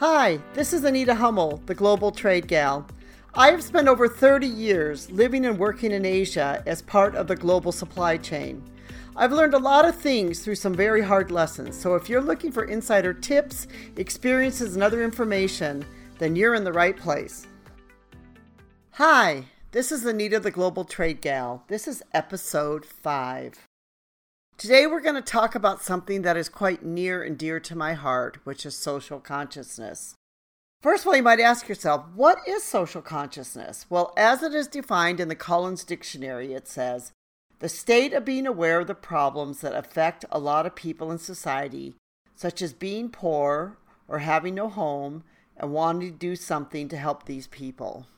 Hi, this is Anita Hummel, the Global Trade Gal. I have spent over 30 years living and working in Asia as part of the global supply chain. I've learned a lot of things through some very hard lessons, so if you're looking for insider tips, experiences, and other information, then you're in the right place. Hi, this is Anita the Global Trade Gal. This is episode 5. Today, we're going to talk about something that is quite near and dear to my heart, which is social consciousness. First of all, you might ask yourself, what is social consciousness? Well, as it is defined in the Collins Dictionary, it says, the state of being aware of the problems that affect a lot of people in society, such as being poor or having no home, and wanting to do something to help these people.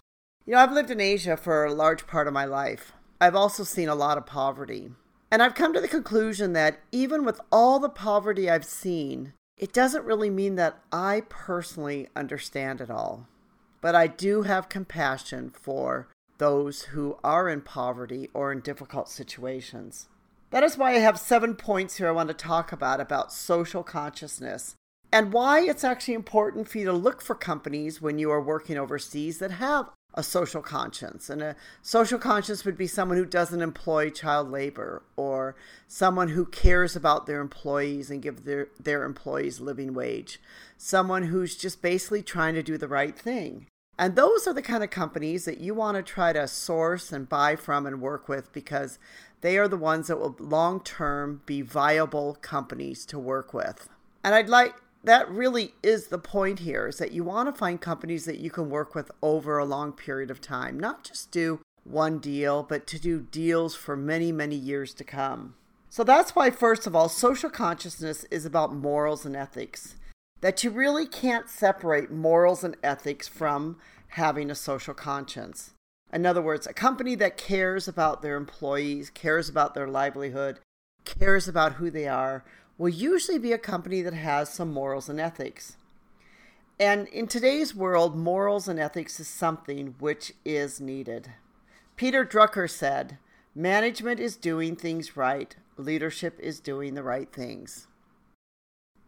You know, I've lived in Asia for a large part of my life. I've also seen a lot of poverty. And I've come to the conclusion that even with all the poverty I've seen, it doesn't really mean that I personally understand it all. But I do have compassion for those who are in poverty or in difficult situations. That is why I have seven points here I want to talk about about social consciousness and why it's actually important for you to look for companies when you are working overseas that have a social conscience. And a social conscience would be someone who doesn't employ child labor or someone who cares about their employees and give their, their employees living wage. Someone who's just basically trying to do the right thing. And those are the kind of companies that you want to try to source and buy from and work with because they are the ones that will long term be viable companies to work with. And I'd like that really is the point here is that you want to find companies that you can work with over a long period of time, not just do one deal, but to do deals for many, many years to come. So that's why, first of all, social consciousness is about morals and ethics. That you really can't separate morals and ethics from having a social conscience. In other words, a company that cares about their employees, cares about their livelihood, cares about who they are, will usually be a company that has some morals and ethics. And in today's world, morals and ethics is something which is needed. Peter Drucker said, Management is doing things right, leadership is doing the right things.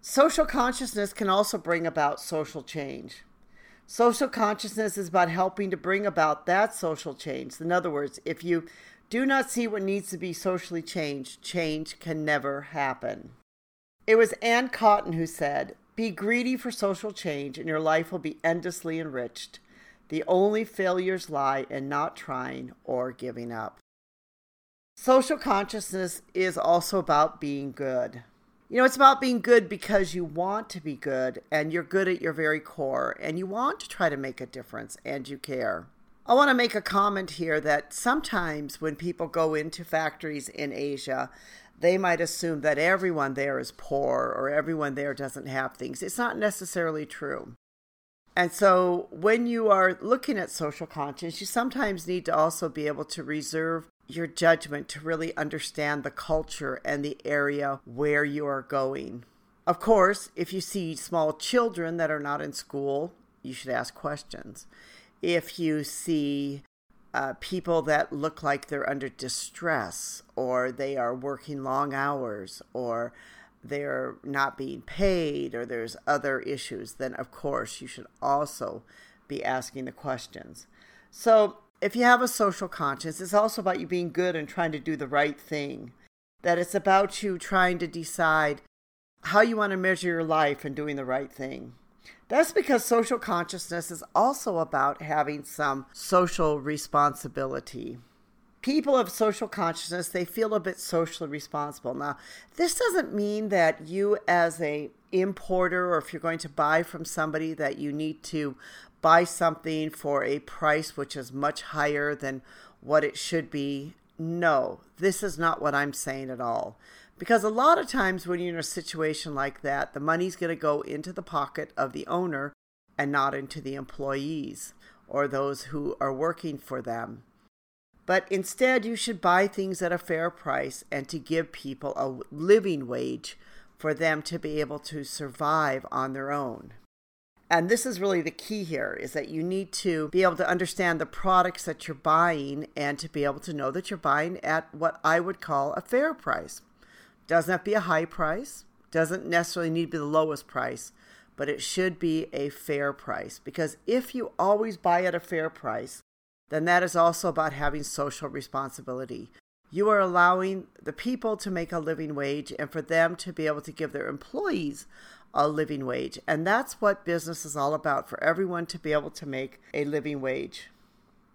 Social consciousness can also bring about social change. Social consciousness is about helping to bring about that social change. In other words, if you do not see what needs to be socially changed, change can never happen. It was Ann Cotton who said, Be greedy for social change, and your life will be endlessly enriched. The only failures lie in not trying or giving up. Social consciousness is also about being good. You know, it's about being good because you want to be good and you're good at your very core and you want to try to make a difference and you care. I want to make a comment here that sometimes when people go into factories in Asia, they might assume that everyone there is poor or everyone there doesn't have things. It's not necessarily true. And so when you are looking at social conscience, you sometimes need to also be able to reserve your judgment to really understand the culture and the area where you are going. Of course, if you see small children that are not in school, you should ask questions. If you see uh, people that look like they're under distress or they are working long hours or they're not being paid or there's other issues, then of course you should also be asking the questions. So if you have a social conscience, it's also about you being good and trying to do the right thing. That it's about you trying to decide how you want to measure your life and doing the right thing. That's because social consciousness is also about having some social responsibility. People of social consciousness, they feel a bit socially responsible. Now, this doesn't mean that you as a importer or if you're going to buy from somebody that you need to buy something for a price which is much higher than what it should be. No, this is not what I'm saying at all. Because a lot of times when you're in a situation like that, the money's going to go into the pocket of the owner and not into the employees or those who are working for them. But instead, you should buy things at a fair price and to give people a living wage for them to be able to survive on their own. And this is really the key here is that you need to be able to understand the products that you're buying and to be able to know that you're buying at what I would call a fair price. Doesn't have to be a high price, doesn't necessarily need to be the lowest price, but it should be a fair price because if you always buy at a fair price, then that is also about having social responsibility. You are allowing the people to make a living wage and for them to be able to give their employees a living wage. And that's what business is all about for everyone to be able to make a living wage.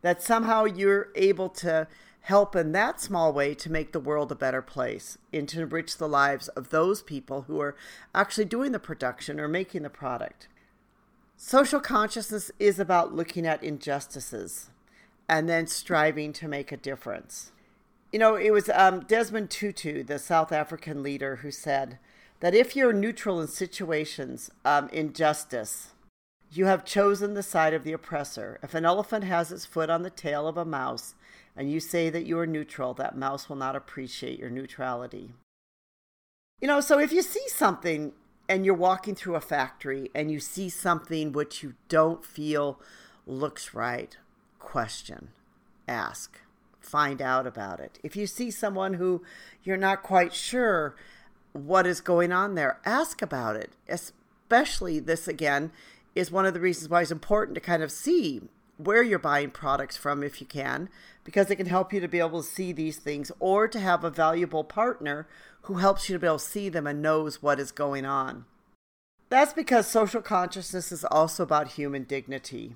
That somehow you're able to help in that small way to make the world a better place and to enrich the lives of those people who are actually doing the production or making the product. Social consciousness is about looking at injustices and then striving to make a difference. You know, it was um, Desmond Tutu, the South African leader, who said that if you're neutral in situations um, injustice, you have chosen the side of the oppressor. If an elephant has its foot on the tail of a mouse and you say that you are neutral, that mouse will not appreciate your neutrality. You know, so if you see something and you're walking through a factory and you see something which you don't feel looks right, question, ask, find out about it. If you see someone who you're not quite sure what is going on there, ask about it. Especially this again is one of the reasons why it's important to kind of see where you're buying products from if you can, because it can help you to be able to see these things or to have a valuable partner who helps you to be able to see them and knows what is going on. That's because social consciousness is also about human dignity.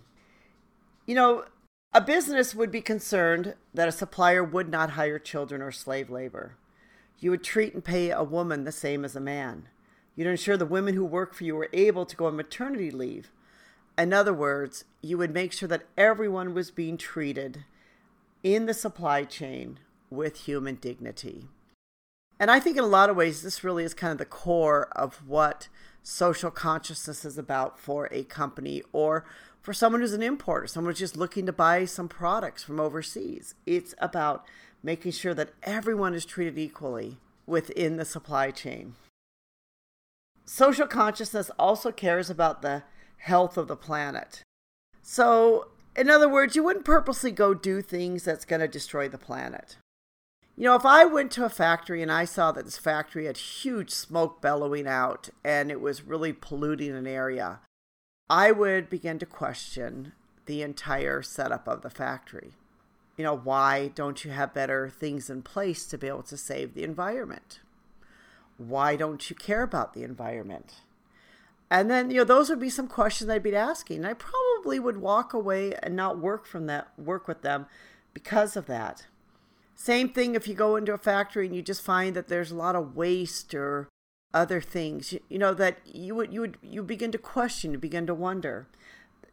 You know, a business would be concerned that a supplier would not hire children or slave labor. You would treat and pay a woman the same as a man. You'd ensure the women who work for you were able to go on maternity leave. In other words, you would make sure that everyone was being treated in the supply chain with human dignity. And I think in a lot of ways, this really is kind of the core of what social consciousness is about for a company or for someone who's an importer, someone who's just looking to buy some products from overseas. It's about making sure that everyone is treated equally within the supply chain. Social consciousness also cares about the health of the planet. So, in other words, you wouldn't purposely go do things that's going to destroy the planet. You know, if I went to a factory and I saw that this factory had huge smoke bellowing out and it was really polluting an area, I would begin to question the entire setup of the factory. You know, why don't you have better things in place to be able to save the environment? why don't you care about the environment? And then, you know, those would be some questions I'd be asking. And I probably would walk away and not work from that, work with them because of that. Same thing if you go into a factory and you just find that there's a lot of waste or other things, you, know, that you would, you would, you begin to question, you begin to wonder.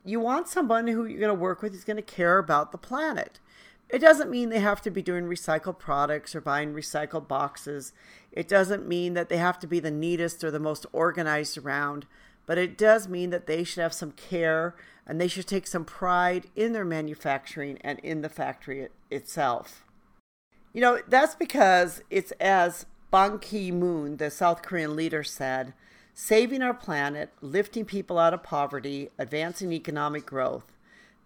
You want someone who you're going to work with who's going to care about the planet. It doesn't mean they have to be doing recycled products or buying recycled boxes. It doesn't mean that they have to be the neatest or the most organized around, but it does mean that they should have some care and they should take some pride in their manufacturing and in the factory itself. You know, that's because it's as Ban Ki moon, the South Korean leader, said saving our planet, lifting people out of poverty, advancing economic growth.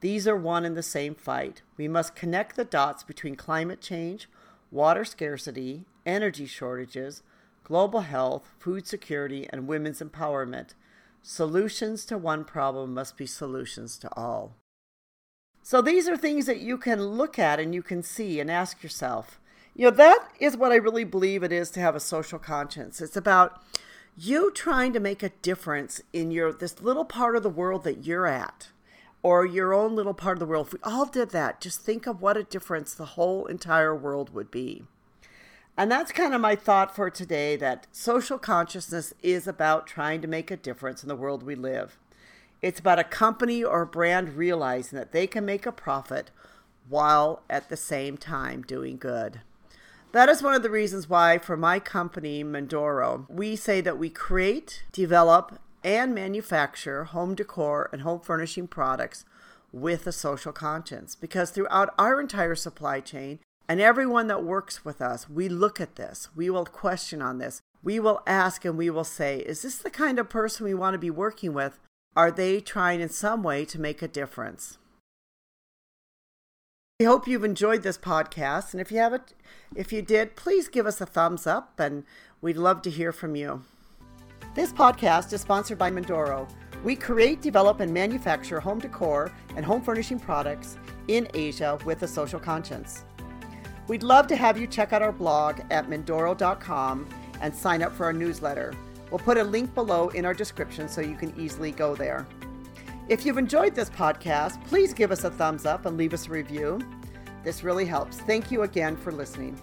These are one and the same fight. We must connect the dots between climate change, water scarcity, energy shortages, global health, food security, and women's empowerment. Solutions to one problem must be solutions to all. So these are things that you can look at and you can see and ask yourself. You know, that is what I really believe it is to have a social conscience. It's about you trying to make a difference in your this little part of the world that you're at or your own little part of the world, if we all did that, just think of what a difference the whole entire world would be. And that's kind of my thought for today that social consciousness is about trying to make a difference in the world we live. It's about a company or a brand realizing that they can make a profit while at the same time doing good. That is one of the reasons why, for my company, Mindoro, we say that we create, develop, and manufacture home decor and home furnishing products with a social conscience. Because throughout our entire supply chain and everyone that works with us, we look at this, we will question on this, we will ask and we will say, is this the kind of person we want to be working with? Are they trying in some way to make a difference? We hope you've enjoyed this podcast. And if you haven't, if you did, please give us a thumbs up and we'd love to hear from you. This podcast is sponsored by Mindoro. We create, develop, and manufacture home decor and home furnishing products in Asia with a social conscience. We'd love to have you check out our blog at Mindoro.com and sign up for our newsletter. We'll put a link below in our description so you can easily go there. If you've enjoyed this podcast, please give us a thumbs up and leave us a review. This really helps. Thank you again for listening.